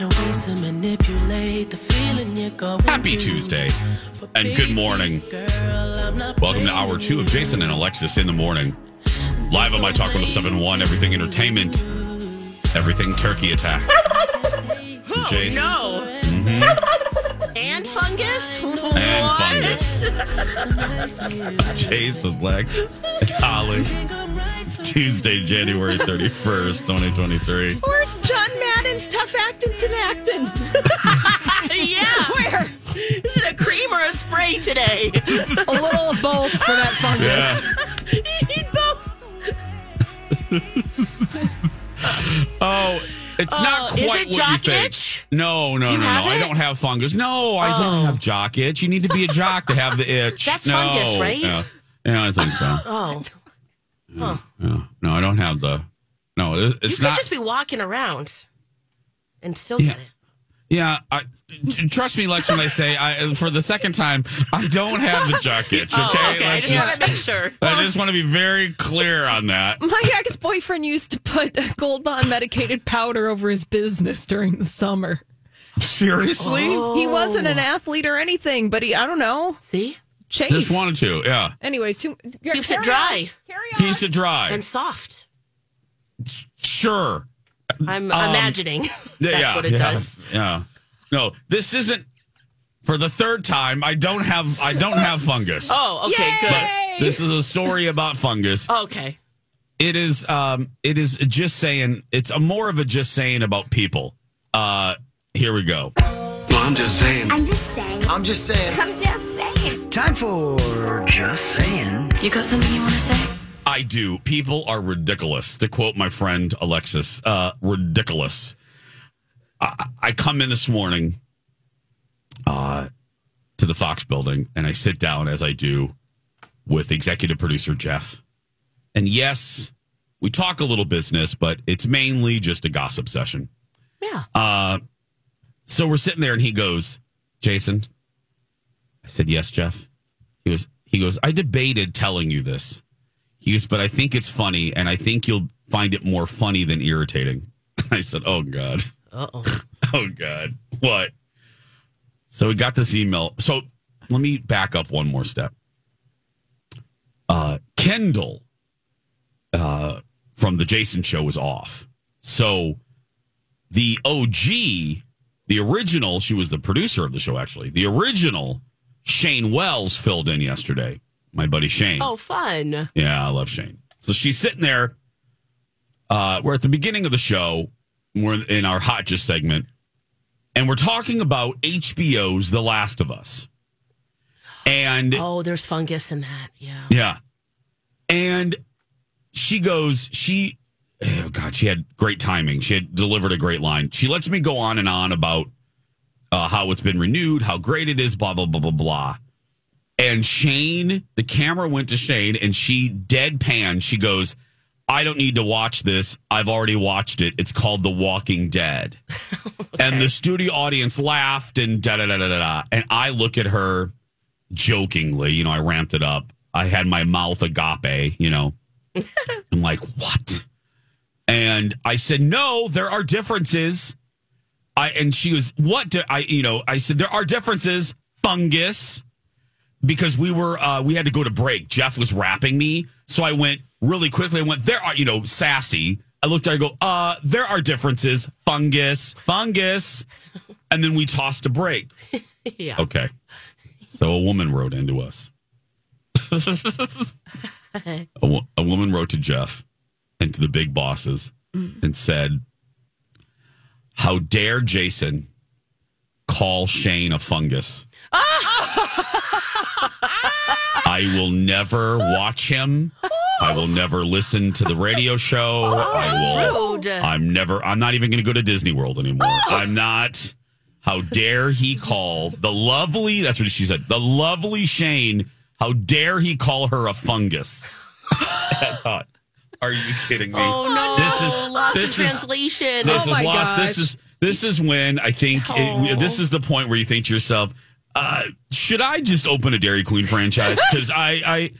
Happy Tuesday and good morning. Welcome to hour two of Jason and Alexis in the morning. Live on my Talk 1071, Everything Entertainment, Everything Turkey Attack. Oh, Jace. No. Mm-hmm. And fungus? And What? fungus. Jace with Lex and Holly. It's Tuesday, January 31st, 2023. Where's John Madden's tough acting and acting? yeah. Where? Is it a cream or a spray today? A little of both for that fungus. Yeah. you need both. Oh, it's uh, not Oh, quite is it what you jock think. itch? No, no, You no, no. have I don't have fungus. No, I Oh. don't have jock itch. You need to be a jock to have the itch. That's no. fungus, right? Yeah. yeah, I think so. Oh, Yeah. No, I don't have the. No, it- you it's could not. just be walking around and still Yeah. get it. yeah, I, t- trust me, Lex, when I say I for the second time, I don't have the jock itch. Oh, okay, Oh, okay. I Let's just want just- to make sure. I just want to be very clear on that. My ex boyfriend used to put gold bond medicated powder over his business during the summer. Seriously, He wasn't an athlete or anything, but he, I don't know, See? chafe. just wanted to. Yeah, Anyways, too, Keeps it dry keeps of dry. and soft. sure. I'm Um, imagining that's yeah, what it yeah, does. Yeah. No, this isn't for the third time. I don't have I don't have fungus. Oh, okay, Yay! good. But this is a story about fungus. Okay. It is um it is just saying it's a more of a just saying about people. Uh here we go. Well, I'm just saying. I'm just saying. I'm just saying. I'm just saying. Time for just saying. You got something you want to say? I do. People are ridiculous. To quote my friend Alexis, uh ridiculous. I, I come in this morning uh to the Fox building and I sit down as I do with executive producer Jeff. And yes, we talk a little business, but it's mainly just a gossip session. Yeah. Uh, so we're sitting there, and he goes, "Jason." I said, "Yes, Jeff." He goes, "He goes." I debated telling you this. Goes, but I think it's funny, and I think you'll find it more funny than irritating. I said, "Oh God, Uh oh. oh God, what?" So we got this email. So let me back up one more step. Uh, Kendall uh, from the Jason Show was off, so the OG, the original, she was the producer of the show, actually. The original Shane Wells filled in yesterday. My buddy Shane. Oh, fun. Yeah, I love Shane. So she's sitting there. Uh, we're at the beginning of the show. We're in our hot just segment, and we're talking about HBO's The Last of Us. And Oh, there's fungus in that. Yeah. yeah. And she goes, she, oh God, she had great timing. She had delivered a great line. She lets me go on and on about uh, how it's been renewed, how great it is, blah, blah, blah, blah, blah. And Shane, the camera went to Shane and she deadpan, she goes, I don't need to watch this. I've already watched it. It's called The Walking Dead. And the studio audience laughed and da da da da da da. And I look at her jokingly, you know, I ramped it up. I had my mouth agape, you know. I'm like, what? And I said, no, there are differences. I and she was, what do I, you know, I said there are differences. Fungus, because we were, uh, we had to go to break. Jeff was rapping me, so I went really quickly. I went there are, you know, sassy. I looked at her, I go, uh, there are differences. Fungus, fungus. And then we tossed a break. Yeah. Okay. So a woman wrote into us. a, wo- a woman wrote to Jeff and to the big bosses and said, How dare Jason call Shane a fungus? I will never watch him. I will never listen to the radio show. I oh, will. Rude. I'm never. I'm not even going to go to Disney World anymore. Oh. I'm not. How dare he call the lovely? That's what she said. The lovely Shane. How dare he call her a fungus? I thought. Are you kidding me? Oh no! This is lost this in is translation. this Oh is my lost. This is this is when I think it, oh. this is the point where you think to yourself, uh, should I just open a Dairy Queen franchise? Because I, I,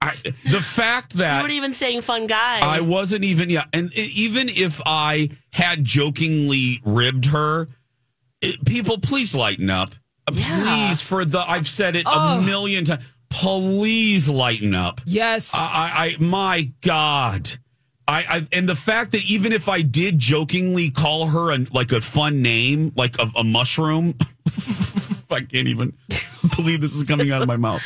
I, the fact that you weren't even saying fun guy. I wasn't even yeah, and even if I had jokingly ribbed her, it- people please lighten up. Uh, Please, for the I've said it a million times. Please lighten up. Yes. I, I, I my God. I, I and the fact that even if I did jokingly call her a, like a fun name, like a, a mushroom, I can't even believe this is coming out of my mouth.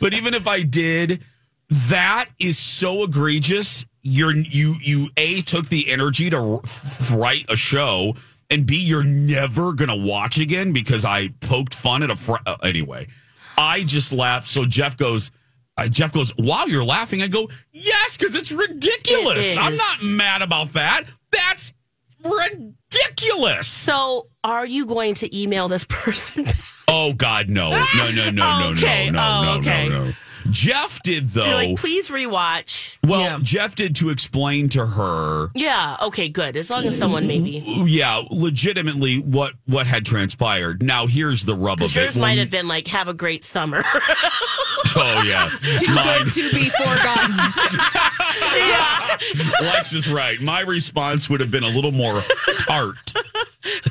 But even if I did, that is so egregious. You're you you a took the energy to f- write a show, and b you're never gonna watch again because I poked fun at a fr- uh, anyway. I just laughed. So Jeff goes. Uh, Jeff goes, "Wow, you're laughing." I go, "Yes, because it's ridiculous. It I'm not mad about that. That's ridiculous." so, are you going to email this person? Oh God, no, no, no, no, Okay. no, no, no, Oh, okay. no, no. Jeff did though. You're like, please rewatch. well, Yeah. Jeff did to explain to her Yeah. Okay. Good. As long as someone maybe. yeah, legitimately what what had transpired. Now here's the rub of Because it. yours might have been like, "Have a great summer." Oh yeah, Too good to be forgotten. Lex is right. My response would have been a little more tart.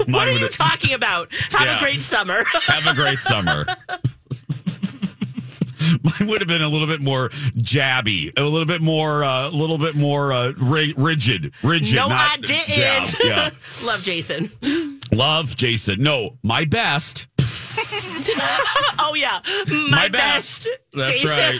what are you talking about? Have Yeah. a great summer. Have a great summer. Mine would have been a little bit more jabby, a little bit more, a little bit more uh, rigid, rigid. no, not I didn't. jab. Yeah, Love Jason. love Jason. No, my best. Oh yeah, my, My best. best. That's Jason.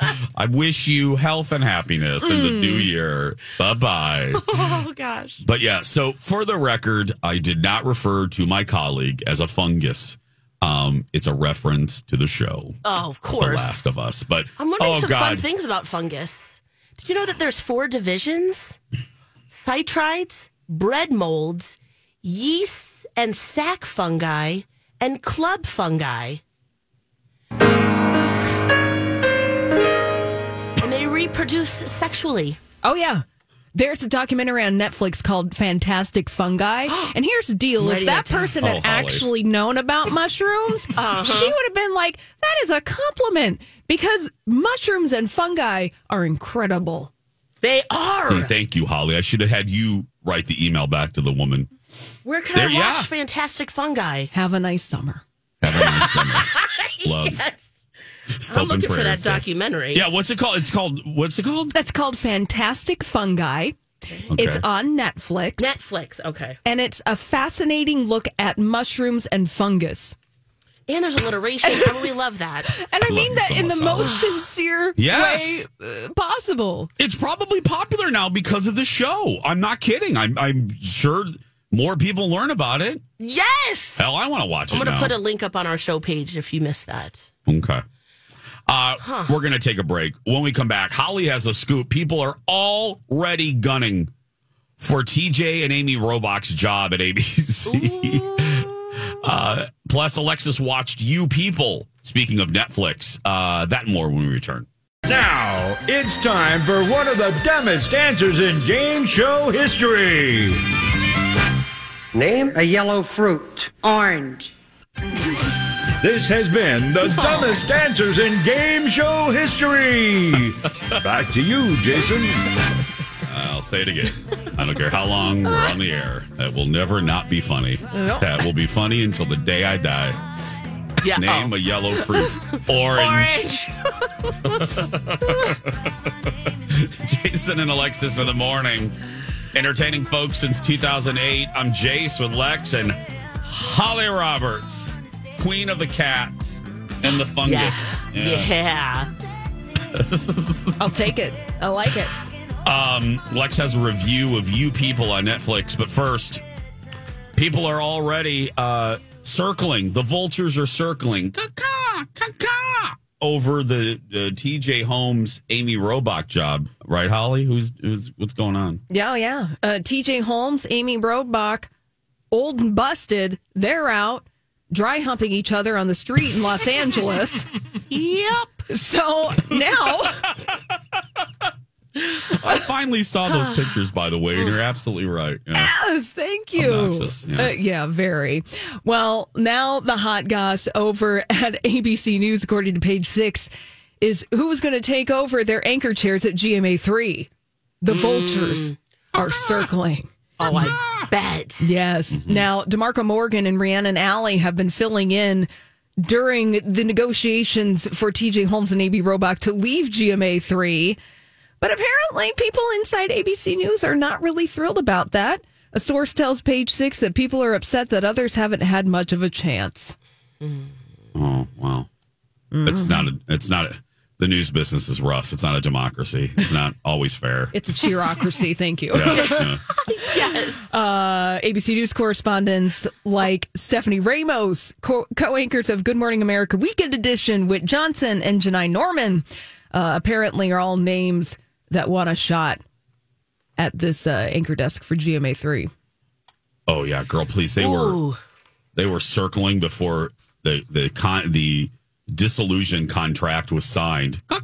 right. I wish you health and happiness in the new year. Bye bye. Oh gosh. But yeah, so for the record, I did not refer to my colleague as a fungus. Um, it's a reference to the show, Oh, of course, The. Last of Us. But I'm learning oh some god, fun things about fungus. Did you know that there's four divisions? chytrids, bread molds, yeasts, and sac fungi, and club fungi. And they reproduce sexually. Oh yeah. There's a documentary on Netflix called Fantastic Fungi. And here's the deal. If that person Oh, had actually known about mushrooms, Uh-huh. she would have been like, that is a compliment because mushrooms and fungi are incredible. They are. See, thank you, Holly. I should have had you write the email back to the woman. Where can There- I watch yeah. Fantastic Fungi? Have a nice summer. Have a nice summer. Love. Yes. Hope I'm looking for that prayers there. documentary. Yeah, what's it called? It's called what's it called? That's called Fantastic Fungi. It's on Netflix. Netflix. Okay. and it's a fascinating look at mushrooms and fungus. And there's alliteration. I really love that. And I Love mean that so in the much, Holly. most sincere Yes. way uh, possible. It's probably popular now because of the show. I'm not kidding. I'm I'm sure more people learn about it. Yes. Hell, I want to watch it. I'm going to put a link up on our show page if you missed that. Okay. Uh, We're going to take a break. When we come back, Holly has a scoop. People are already gunning for TJ and Amy Robach's job at ABC. uh, plus, Alexis watched You People. Speaking of Netflix, uh, that and more when we return. Now it's time for one of the dumbest answers in game show history. Name a yellow fruit. Orange. This has been the dumbest answers in game show history. Back to you, Jason. I'll say it again. I don't care how long we're on the air. That will never not be funny. That will be funny until the day I die. Yeah. Name oh. a yellow fruit. Orange. Orange. Jason and Alexis in the morning. Entertaining folks since 2008. I'm Jace with Lex and Holly Roberts, Queen of the Cats and the Fungus. Yeah. Yeah. I'll take it. I like it. Um, Lex has a review of You People on Netflix, but first, people are already uh, circling. The vultures are circling. Caw-caw, caw-caw, over the uh, TJ Holmes Amy Robach job, right, Holly? Who's, who's what's going on? Yeah, yeah. Uh, TJ Holmes, Amy Robach, old and busted. They're out dry humping each other on the street in Los Angeles. Yep. So now, I finally saw those pictures, by the way, and you're absolutely right. Yeah. yes, thank you. Yeah. Uh, yeah, very. Well, now the hot goss over at ABC News, according to page six, is who's going to take over their anchor chairs at GMA3? The vultures are circling. Oh, I bet. Yes. Now, DeMarco Morgan and Rhiannon Ally have been filling in during the negotiations for TJ Holmes and Amy Robach to leave GMA3. But apparently, people inside ABC News are not really thrilled about that. A source tells Page Six that people are upset that others haven't had much of a chance. Oh well, it's not. A, it's not. A, the news business is rough. It's not a democracy. It's not always fair. It's a cheerocracy. Thank you. Yeah, yeah. Yes. uh, ABC News correspondents like Stephanie Ramos, co anchors of Good Morning America Weekend Edition, Whit Johnson, and Janai Norman, uh, apparently are all names that want a shot at this uh, anchor desk for GMA3. Oh yeah, girl, please. They were they were circling before the the con the disillusion contract was signed. oh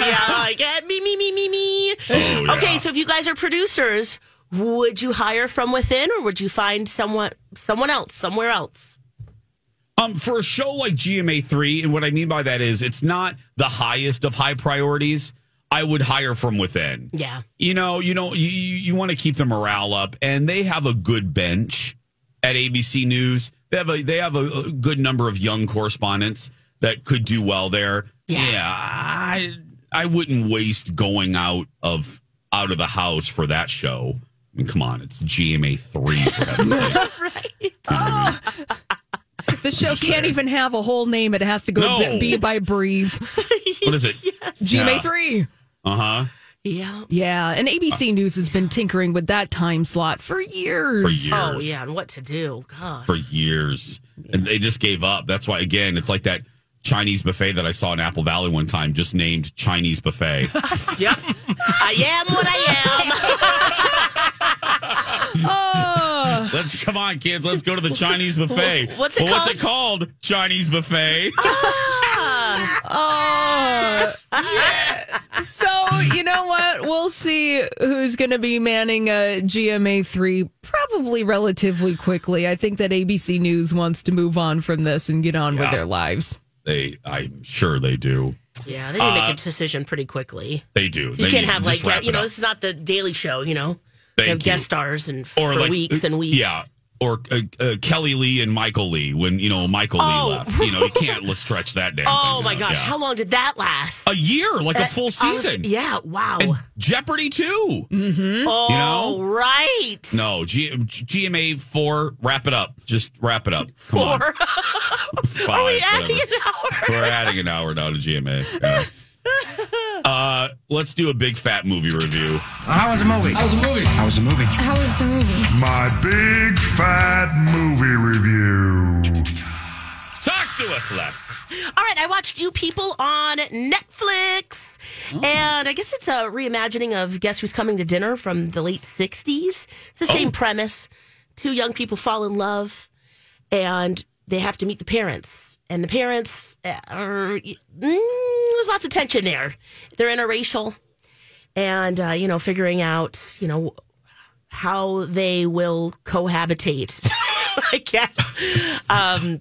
yeah, like me, me, me, me, me. Oh, yeah. Okay, so if you guys are producers, would you hire from within, or would you find someone, someone else, somewhere else? Um, for a show like GMA three, and what I mean by that is it's not the highest of high priorities. I would hire from within. Yeah. You know, you know, you you want to keep the morale up, and they have a good bench at ABC News. They have a they have a, a good number of young correspondents that could do well there. Yeah. I I wouldn't waste going out of out of the house for that show. I mean, come on, it's GMA three for heaven's sake. right. The show can't saying. even have a whole name. It has to go No. be by Breve. What is it? GMA3. Uh huh. Yeah. Yeah, and ABC News has been tinkering with that time slot for years. For years. Oh yeah, and what to do? God. for years, and they just gave up. That's why, again, it's like that Chinese buffet that I saw in Apple Valley one time, just named Chinese buffet. Yep. I am what I am. Oh, let's come on, kids. Let's go to the Chinese buffet. What's it Well, What's it called? Chinese buffet. oh, yeah. So you know what? We'll see who's going to be manning a GMA three probably relatively quickly. I think that ABC News wants to move on from this and get on with their lives. they, I'm sure they do. Yeah, they need to make a decision pretty quickly. They do. You Uh, they can't have like wrap you know up. this is not the Daily Show. You know, Thank they have you. guest stars and for or like weeks and weeks. Yeah. Or uh, uh, Kelly Lee and Michael Lee when you know Michael Oh. Lee left. You know you can't stretch that down. Oh my gosh, how long did that last? a year, like a Uh, full I was- season. yeah. Wow. And Jeopardy too. oh, you know? right. No, G- GMA four. Wrap it up. Just wrap it up. Come on. Four. Five, Are we whatever. adding an hour? We're adding an hour now to GMA. Yeah. Uh, let's do a big fat movie review. How was the movie? How was the movie? How was the movie? How was the movie? My big fat movie review. Talk to us, Lex. All right, I watched You People on Netflix. Oh. And I guess it's a reimagining of Guess Who's Coming to Dinner from the late 60s. It's the same Oh. premise. Two young people fall in love and they have to meet the parents. And the parents uh, are, mm, there's lots of tension there. They're interracial and, uh, you know, figuring out, you know, how they will cohabitate, I guess, um,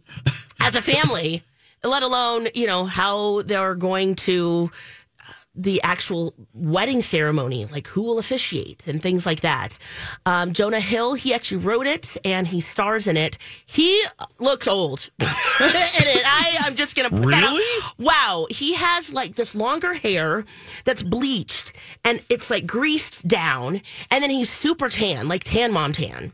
as a family, let alone, you know, how they're going to the actual wedding ceremony, like who will officiate and things like that. Um, Jonah Hill, he actually wrote it and he stars in it. He looks old in it. I, I'm just gonna put. Really? Wow, he has like this longer hair that's bleached and it's like greased down, and then he's super tan, like tan mom tan.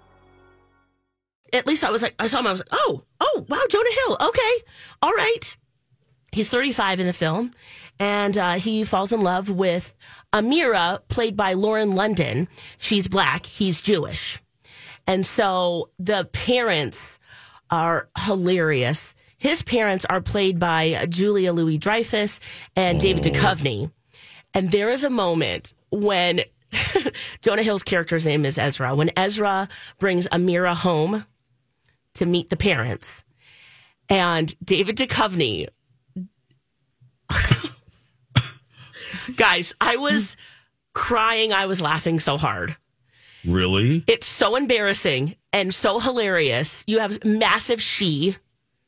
At least I was like, I saw him. I was like, oh, oh, wow, Jonah Hill. Okay, all right. He's 35 in the film, and uh, he falls in love with Amira, played by Lauren London. She's black. He's Jewish, and so the parents are hilarious. His parents are played by Julia Louis Dreyfus and David Duchovny. And there is a moment when Jonah Hill's character's name is Ezra. When Ezra brings Amira home to meet the parents, and David Duchovny. Guys, I was crying. I was laughing so hard. Really? It's so embarrassing and so hilarious. You have massive she,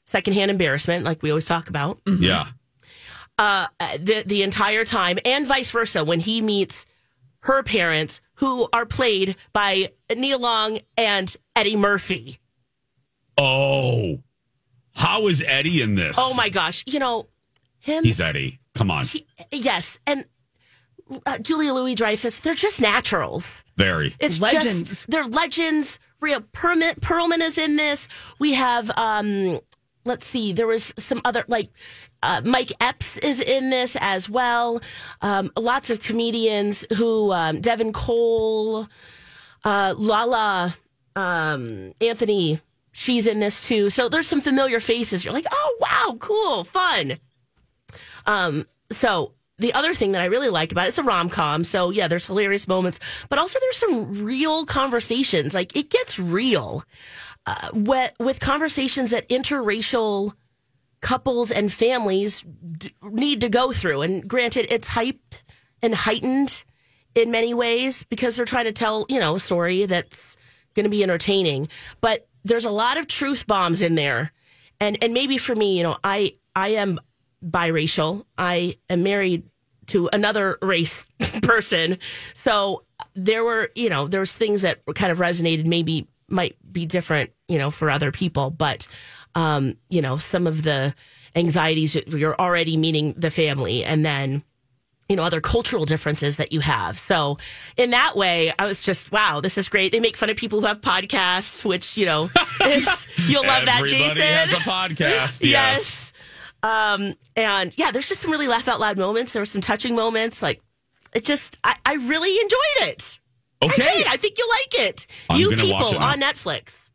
secondhand embarrassment, like we always talk about Yeah. uh, the the entire time, and vice versa when he meets her parents, who are played by Nia Long and Eddie Murphy. Oh. How is Eddie in this? Oh my gosh, you know him. He's Eddie. Come on. he- yes, and uh, Julia Louis Dreyfus. They're just naturals. Very. It's Legends. Just, they're legends. Rhea Perlman, Perlman is in this. We have, um, let's see, there was some other, like, uh, Mike Epps is in this as well. Um, lots of comedians who, um, Deon Cole, uh, Lala, um, Anthony, she's in this too. So there's some familiar faces. You're like, oh, wow, cool, fun. Um, so the other thing that I really liked about it, it's a rom com. So yeah, there's hilarious moments, but also there's some real conversations. Like it gets real uh, with, with conversations that interracial couples and families d- need to go through. And granted, it's hyped and heightened in many ways because they're trying to tell, you know, a story that's going to be entertaining. But there's a lot of truth bombs in there. And and maybe for me, you know, I I am biracial. I am married to another race person. So there were, you know, there was things that kind of resonated maybe might be different, you know, for other people, but um, you know, some of the anxieties you're already meeting the family and then you know other cultural differences that you have so in that way i was just wow this is great they make fun of people who have podcasts which you know is, you'll love that Everybody jason has a podcast. Yes. yes. Um, and yeah, there's just some really laugh out loud moments. There were some touching moments. Like it just, I, I really enjoyed it. Okay. I. I think you'll like it. I'm you people on Netflix.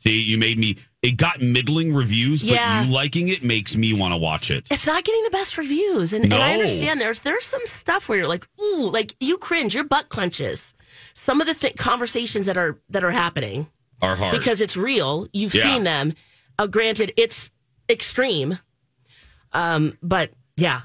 See, you made me. It got middling reviews, but you liking it makes me want to watch it. It's not getting the best reviews, and, and I understand there's there's some stuff where you're like, ooh, like you cringe, your butt clenches. Some of the th- conversations that are that are happening Are hard because it's real. You've Yeah. seen them. Uh, granted, it's extreme. Um, but yeah.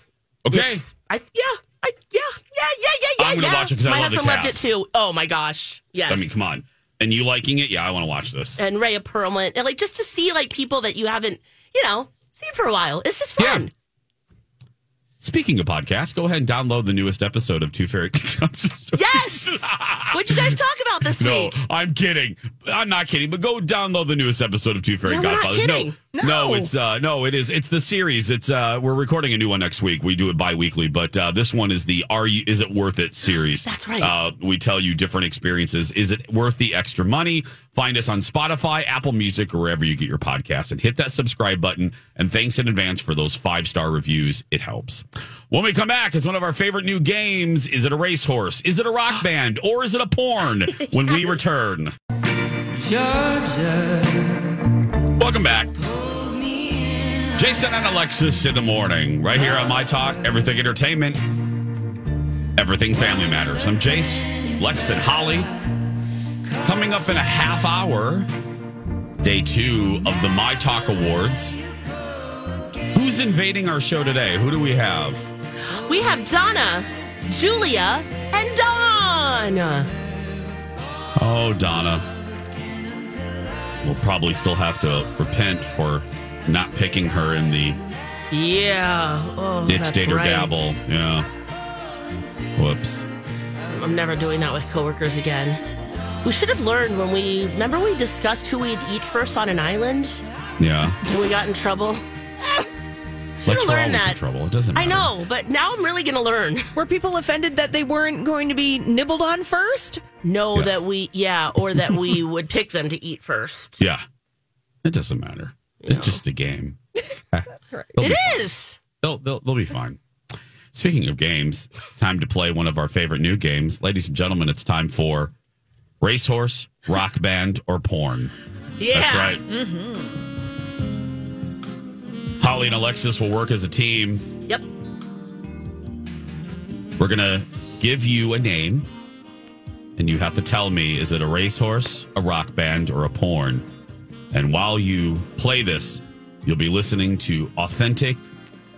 Okay. I yeah. I yeah yeah yeah yeah yeah. I'm gonna yeah. watch it 'cause I My love the husband loved it too. Oh my gosh, yes. I mean, come on. And you liking it? Yeah, I want to watch this. And Rhea Perlman, and like just to see like people that you haven't, you know, seen for a while. It's just fun. Speaking of podcasts, go ahead and download the newest episode of Two Fairy. Yes. What'd you guys talk about this No, week? No, I'm kidding. I'm not kidding. But go download the newest episode of Two Fairy No, Godfathers. kidding. No, no, it's uh, no, it is. It's the series. It's uh, we're recording a new one next week. We do it bi-weekly, but uh, this one is the "Are you? Is it worth it?" series. That's right. Uh, we tell you different experiences. Is it worth the extra money? Find us on Spotify, Apple Music, or wherever you get your podcasts, and hit that subscribe button. And thanks in advance for those five star reviews. It helps. When we come back, it's one of our favorite new games. Is it a racehorse? Is it a rock band? Or is it a porn? When we return. Georgia. Welcome back. Jason and Alexis in the morning, right here on My Talk, Everything Entertainment, Everything Family Matters. I'm Jace, Lex, and Holly. Coming up in a half hour, day two of the My Talk Awards. Who's invading our show today? Who do we have? We have Donna, Julia, and Dawn. Oh, Donna. We'll probably still have to repent for not picking her in the Yeah. Oh, that's Date or right. Dabble. Yeah. Whoops. I'm never doing that with coworkers again. We should have learned when we remember we discussed who we'd eat first on an island Yeah. and we got in trouble. Lex, we're learn always in that. trouble. It doesn't I know, but now I'm really going to learn. Were people offended that they weren't going to be nibbled on first? No, Yes. that we, yeah, or that we would pick them to eat first. Yeah. It doesn't matter. It's just a game. They'll It fine. is. They'll, they'll, they'll be fine. Speaking of games, it's time to play one of our favorite new games. Ladies and gentlemen, it's time for Racehorse, Rock Band, or Porn. Yeah. That's right. Mm-hmm. Holly and Alexis will work as a team. Yep. We're going to give you a name, and you have to tell me is it a racehorse, a rock band, or a porn? And while you play this, you'll be listening to authentic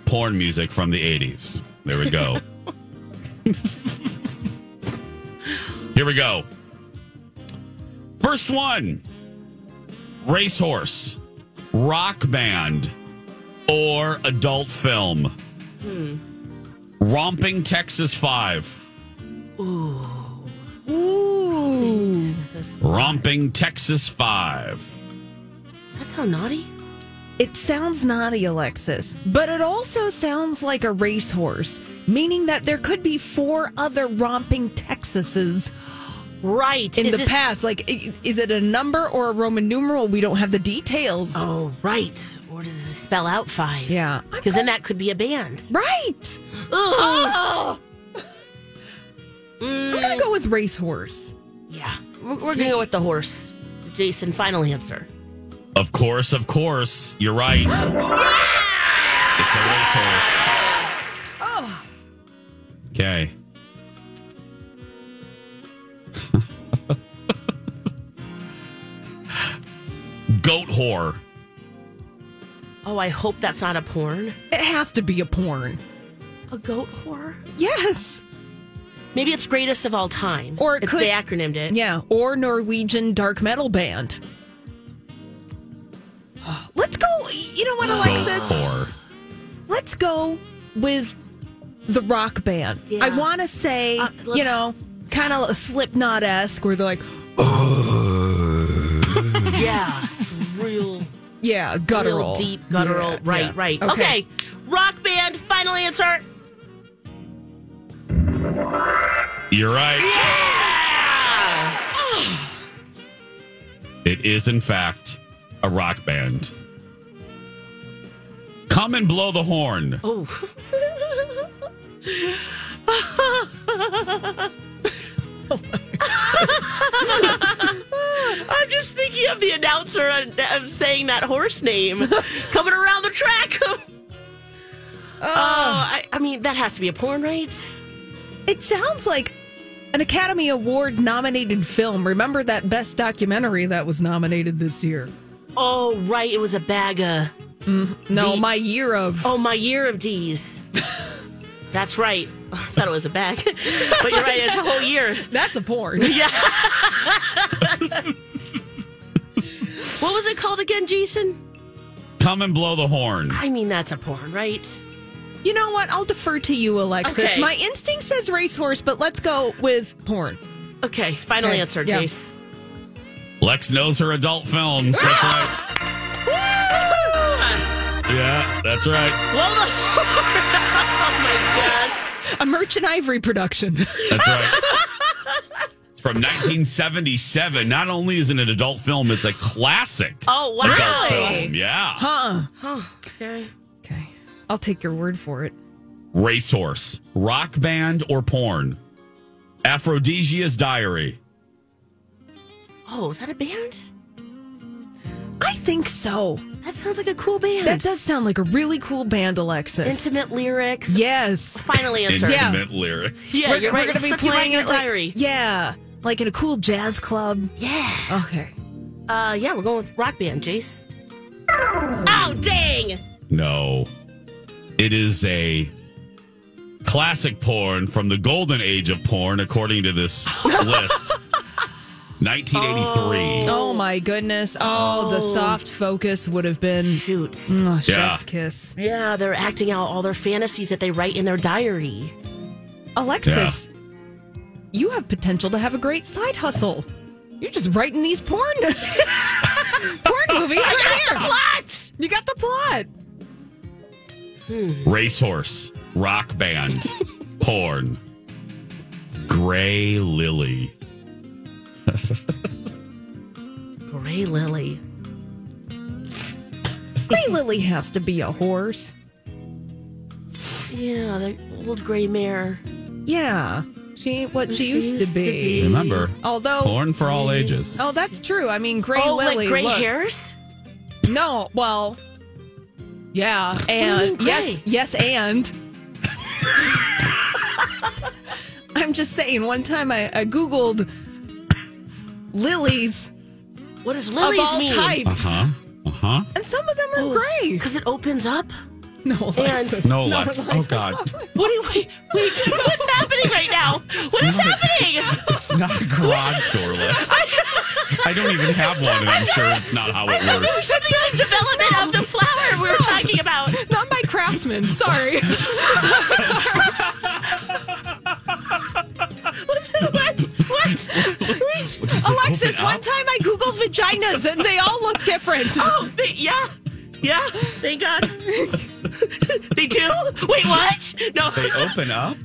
porn music from the 80s. There we go. Here we go. First one racehorse, rock band, or adult film. Hmm. Romping Texas 5. Ooh. Does Romping Texas 5. that sound naughty? It sounds naughty, Alexis, but it also sounds like a racehorse, meaning that there could be four other romping Texases Right. in Is the this- past. Like, is it a number or a Roman numeral? We don't have the details. Oh, right. Or does it spell out five? Yeah. Because then that could be a band. Right. Oh. I'm going to go with racehorse. Yeah. We're, we're going to go with the horse. Jason, final answer. Of course, of course. You're right. It's a racehorse. Oh. Okay. Goat whore. Oh, I hope that's not a porn. It has to be a porn. A goat whore? Yes. Maybe it's greatest of all time. Or it If could- they acronymed it. Yeah. Or Norwegian dark metal band. Let's go. You know what, Alexis? Let's go with the rock band. Yeah. I want to say, Uh, you know, kind of a Slipknot esque, where they're like, Yeah. Real, yeah, guttural, real deep guttural. Yeah, right, yeah. right. Okay. Okay. Rock band, final answer. You're right. Yeah! It is, in fact, a rock band. Come and blow the horn. Oh. I'm thinking of the announcer of saying that horse name coming around the track. oh, I, I mean, that has to be a porn, right? It sounds like an Academy Award nominated film. Remember that best documentary that was nominated this year? Oh, right. It was a bag of. Mm-hmm. No, The- my year of. Oh, my year of D's. That's right. I thought it was a bag, but you're right. It's a whole year. That's a porn. Yeah. What was it called again, Jason? Come and blow the horn. I mean, that's a porn, right? You know what? I'll defer to you, Alexis. Okay. My instinct says racehorse, but let's go with porn. Okay, final Okay, answer, yeah. Jace. Lex knows her adult films. That's ah! right. Yeah, that's right. Blow the horn. Oh my god. A Merchant Ivory production. That's right. It's from 1977. Not only is it an adult film, it's a classic Oh wow. adult film. Yeah. huh. Okay. Okay. I'll take your word for it. Racehorse, rock band, or porn? Aphrodisia's Diary. Oh, is that a band? I think so. That sounds like a cool band. That does sound like a really cool band, Alexis. Intimate lyrics. yes. Final answer. Yeah. Intimate lyric. Yeah, we're you're we're right. going to be Stuff playing in it your like, diary. Yeah. Like in a cool jazz club. Yeah. Okay. Uh, yeah, we're going with rock band, Jace. Oh, dang! No. It is a classic porn from the golden age of porn, according to this list. 1983. Oh my goodness. Oh, the soft focus would have been Shoot. mm, chef's Yeah. kiss. Yeah, they're acting out all their fantasies that they write in their diary. Alexis, you have potential to have a great side hustle. You're just writing these porn porn movies right here. Plot. You got the plot. Hmm. Racehorse, rock band, porn. Gray Lily. Gray Lily. Gray Lily has to be a horse. Yeah, the old gray mare. Yeah. She ain't what she, used, to be. Remember, Although porn for all ages. Oh, that's true. I mean, Gray oh, Lily. like gray look. hairs? No, well, yeah, and yes, yes, and I'm just saying. One time I, I googled lilies What does of lilies all mean? types, Uh huh. Uh huh. and some of them are Oh, gray. Because it opens up. No, Alexis. No, Lex. Oh, God. What are we? wait? Wait, what's happening right now? What is happening? It's not a garage door, Lex. I don't even have one, and I'm sure it's not how it works. Something like development of the flower we were talking about. Not by craftsman. Sorry. What's what? What? Wait. Alexis, one time I googled vaginas and they all look different. Oh, they, yeah. Yeah, thank God. they do? Wait, what? No. They open up.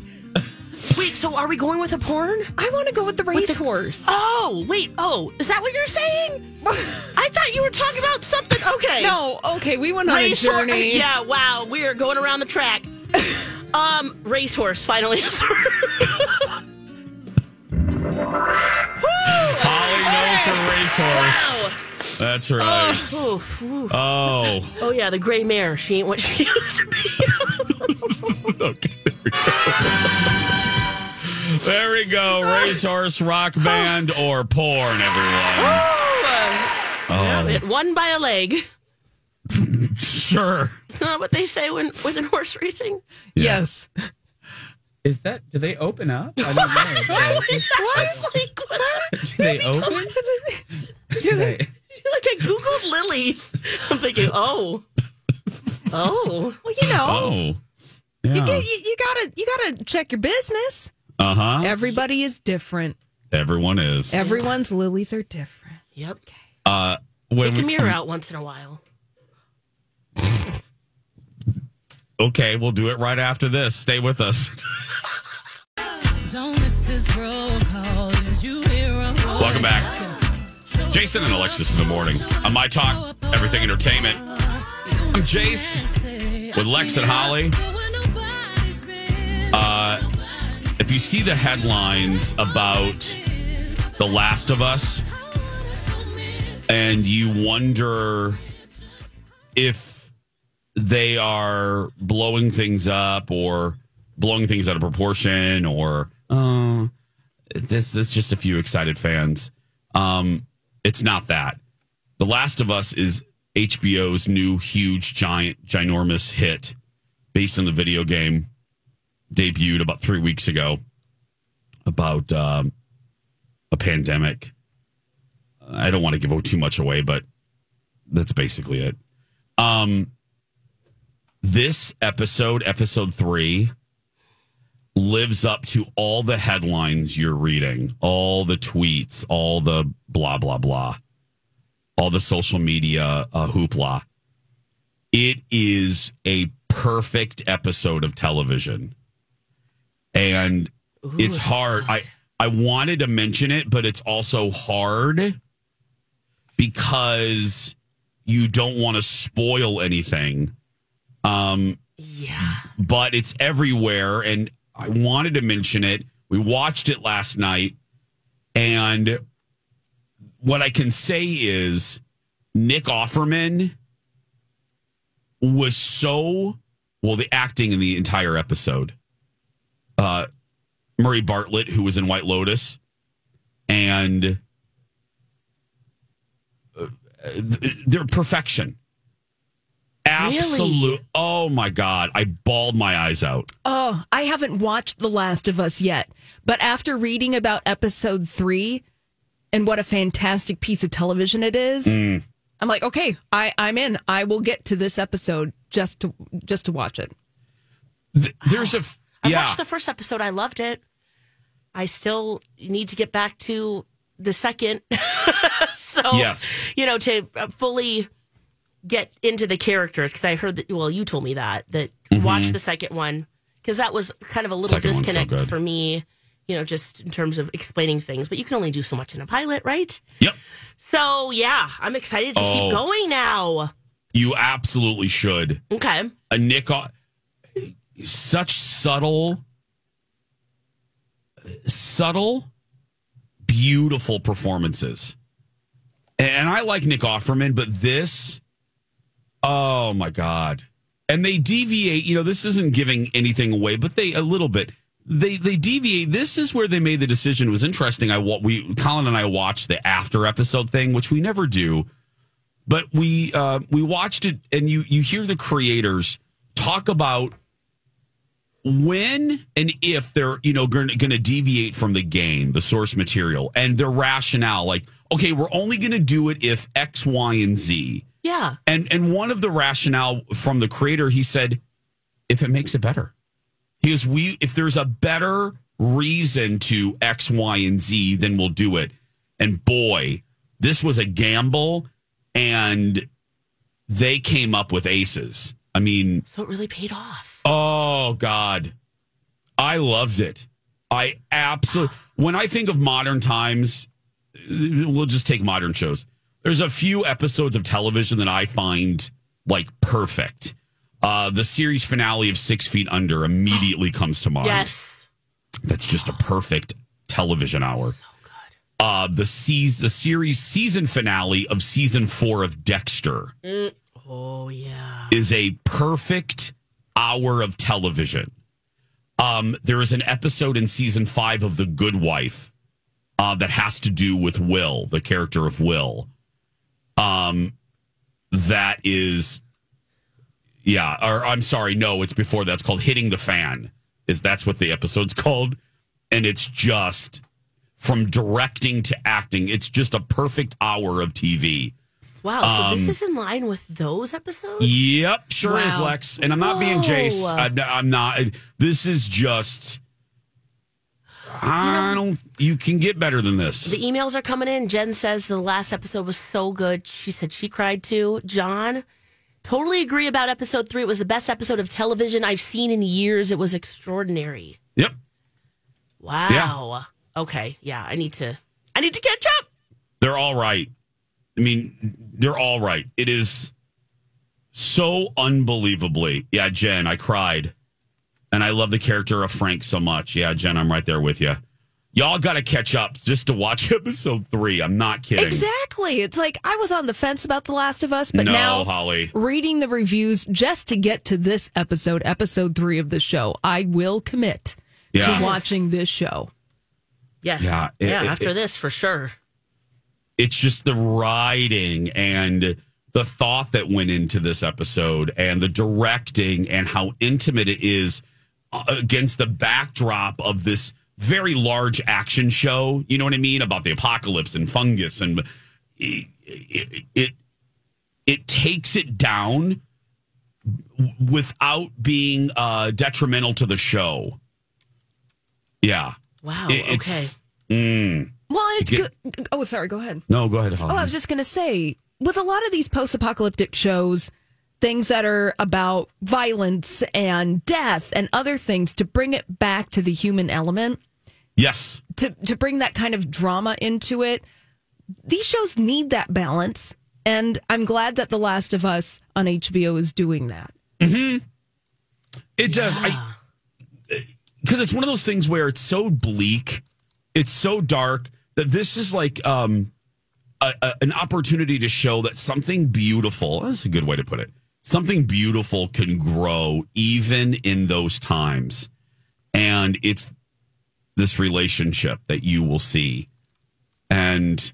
Wait, so are we going with a porn? I want to go with the racehorse. Oh, wait. Oh, is that what you're saying? I thought you were talking about something. Okay. No, okay, we went on Racehorse. a journey. Yeah, wow. We are going around the track. um, racehorse, finally. Holly knows her racehorse. Wow. That's right. Oh, oof, oof. Oh. Oh, yeah, the gray mare. She ain't what she used to be. Okay. There we go. Racehorse, rock band, or porn, everyone. Oh, oh. Yeah, Oh, it won by a leg. sure. Isn't that what they say when within horse racing? Yes. Is that? Do they open up? I don't know. I was like, what? Do they open? Do they- Like I googled lilies. I'm thinking, oh, oh, Well, you know, Oh. you, get, you, you gotta you gotta check your business. Uh huh. Everybody is different. Everyone is. Everyone's lilies are different. yep. Okay. Uh, when Take a we- mirror out once in a while. Okay, we'll do it right after this. Stay with us. Welcome back. Jason and Alexis in the morning on My Talk, Everything Entertainment. I'm Jace with Lex and Holly. Uh, if you see the headlines about The Last of Us and you wonder if they are blowing things up or blowing things out of proportion or oh this this just a few excited fans um it's not that. The last of us is hbo's new huge giant ginormous hit based on the video game. Debuted about three weeks ago about um, a pandemic. I don't want to give too much away but that's basically it. Um this episode, episode three, lives up to all the headlines you're reading, all the tweets, all the blah, blah, blah, all the social media uh, hoopla. It is a perfect episode of television. And it's hard. I, I wanted to mention it, but it's also hard because you don't want to spoil anything. Um, Yeah. but it's everywhere. And I wanted to mention it. We watched it last night. And what I can say is Nick Offerman was so, well, the acting in the entire episode. Uh, Murray Bartlett, who was in White Lotus, and uh, th- their perfection. Absolute. Oh my God. I bawled my eyes out. Oh, I haven't watched The Last of Us yet, but after reading about episode three and what a fantastic piece of television it is, Mm. I'm like, okay, I, I'm in. I will get to this episode just to just to watch it. Th- There's a. f- I yeah. watched the first episode. I loved it. I still need to get back to the second. so, Yes. you know, to uh, fully get into the characters because I heard that, well, you told me that, that watch the second one because that was kind of a little Mm-hmm. Second one's so disconnect for me, you know, just in terms of explaining things. But you can only do so much in a pilot, right? Yep. So, yeah, I'm excited to Oh. keep going now. You absolutely should. Okay. A Nick, O- such subtle, subtle, beautiful performances. And I like Nick Offerman, but this, oh my God. And they deviate, you know, this isn't giving anything away, but they, a little bit, they, they deviate. This is where they made the decision. It was interesting. I, we, Colin and I watched the after episode thing, which we never do but we uh, we watched it and you you hear the creators talk about when and if they're you know going to deviate from the game the source material and their rationale like okay we're only going to do it if x y and z Yeah. and and one of the rationale from the creator he said if it makes it better he goes we if there's a better reason to x y and z then we'll do it and boy this was a gamble and they came up with aces i mean So it really paid off. Oh God, I loved it. I absolutely. When I think of modern times, we'll just take modern shows. There's a few episodes of television that I find like perfect. Uh, the series finale of Six Feet Under immediately comes to mind. Yes. That's just a perfect television hour. So Uh, the seas the series season finale of season four of Dexter Oh, yeah. is a perfect hour of television. Um, there is an episode in season five of The Good Wife uh, that has to do with Will, the character of Will. Um, that is, yeah, or I'm sorry, no, it's before that's called Hitting the Fan. Is that's what the episode's called? And it's just from directing to acting, it's just a perfect hour of TV. Wow. So Um, this is in line with those episodes? Yep, sure is, Lex. And I'm not being Jace. I'm, I'm not. This is just. I don't. You can get better than this. The emails are coming in. Jen says the last episode was so good. She said she cried too. John, totally agree about episode three. It was the best episode of television I've seen in years. It was extraordinary. Yep. Wow. Okay. Yeah. I need to. I need to catch up. They're all right. I mean, they're all right. It is so unbelievably. Yeah, Jen, I cried. And I love the character of Frank so much. Yeah, Jen, I'm right there with you. Y'all got to catch up just to watch episode three. I'm not kidding. Exactly. It's like I was on the fence about The Last of Us, but no, now Holly. reading the reviews just to get to this episode, episode three of the show, I will commit Yeah. to watching this show. Yes. Yeah, Yeah. it- it- after it- this, for sure. it's just the writing and the thought that went into this episode and the directing and how intimate it is against the backdrop of this very large action show you know what i mean about the apocalypse and fungus and it it, it, it takes it down without being uh, detrimental to the show. Yeah. Wow. It- okay. mm. Well, and it's Get- good. Oh, sorry. Go ahead. no. Go ahead. Holly. Oh, I was just going to say, with a lot of these post apocalyptic shows, things that are about violence and death and other things, to bring it back to the human element, yes. to, to bring that kind of drama into it, these shows need that balance. And I'm glad that The Last of Us on HBO is doing that. Mm-hmm. It does. I because it's one of those things where it's so bleak, it's so dark that this is like um a, a- an opportunity to show that something beautiful. That's a good way to put it. Something beautiful can grow even in those times, and it's this relationship that you will see, and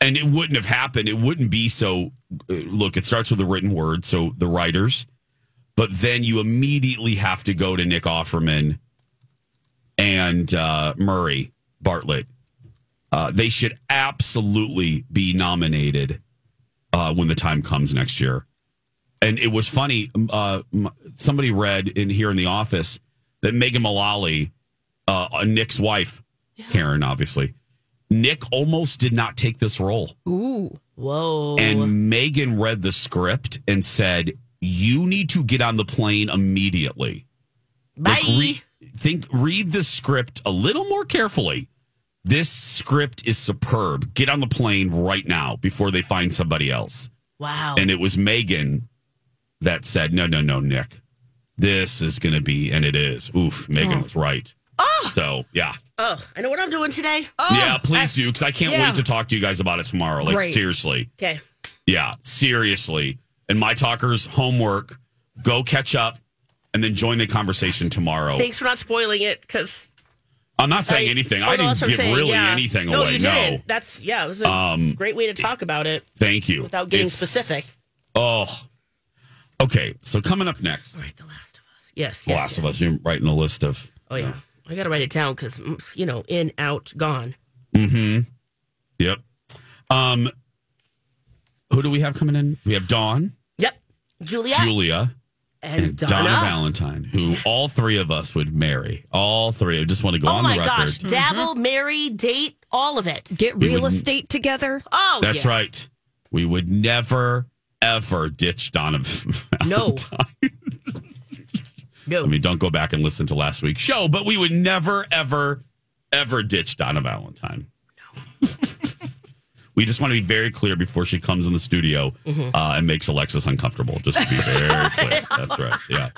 and it wouldn't have happened. It wouldn't be so. uh, Look, it starts with a written word, so the writers but then you immediately have to go to Nick Offerman and uh, Murray Bartlett. Uh, they should absolutely be nominated uh, when the time comes next year. And it was funny. Uh, somebody read in here in the office that Megan Mullally, uh, Nick's wife, Karen, obviously, Nick almost did not take this role. Ooh. Whoa. And Megan read the script and said, "You need to get on the plane immediately. Bye. Like, re- think, read the script a little more carefully. This script is superb. Get on the plane right now before they find somebody else." wow. And it was Megan that said, "No, no, no, Nick. This is going to be, and it is. Oof, Megan was right. Oh. So, yeah, oh, I know what I'm doing today. Oh, yeah. Please do because I can't yeah. wait to talk to you guys about it tomorrow. Like Great. seriously." Okay. Yeah, seriously. And my talkers homework, go catch up and then join the conversation tomorrow. Thanks for not spoiling it because I'm not saying anything. Oh, I didn't that's what I'm give saying, really yeah. anything no, away. You No. didn't. That's yeah. It was a Um, great way to talk about it Thank you. without getting specific. Oh. Okay, so coming up next, All right, The Last of Us. Yes. The yes, Last of. Us. You're writing a list of. Oh yeah, I got to write it down because you know, in, out, gone. Mm-hmm. Yep. Um, who do we have coming in? We have Dawn, Yep. Julia Julia, and, and Donna. Donna Valentine, who all three of us would marry. All three. I just want to go Oh on my the record. Oh my gosh! Dabble, marry, date, all of it. Get We real would- estate together. Oh, That's yeah. right. We would never, ever ditch Donna No. Valentine. No. I mean, don't go back and listen to last week's show, but we would never, ever, ever ditch Donna Valentine. No. we just want to be very clear before she comes in the studio uh, and makes Alexis uncomfortable. Just to be very clear. That's right. Yeah.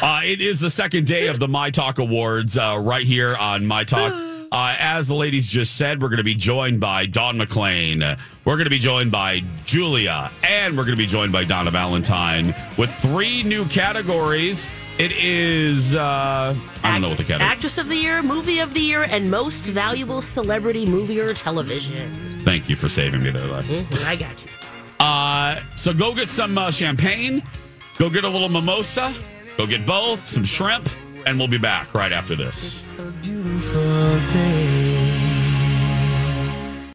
Uh, it is the second day of the My Talk Awards uh, right here on My Talk. Uh, as the ladies just said, we're going to be joined by Don McClain. Uh, We're going to be joined by Julia, and we're going to be joined by Donna Valentine with three new categories. It is uh, I don't know what the category. Actress of the Year, Movie of the Year, and Most Valuable Celebrity Movie or Television. Thank you for saving me there, Lex. Mhm, I got you. Uh, so go get some uh, champagne, go get a little mimosa, go get both, some shrimp, and we'll be back right after this. Beautiful day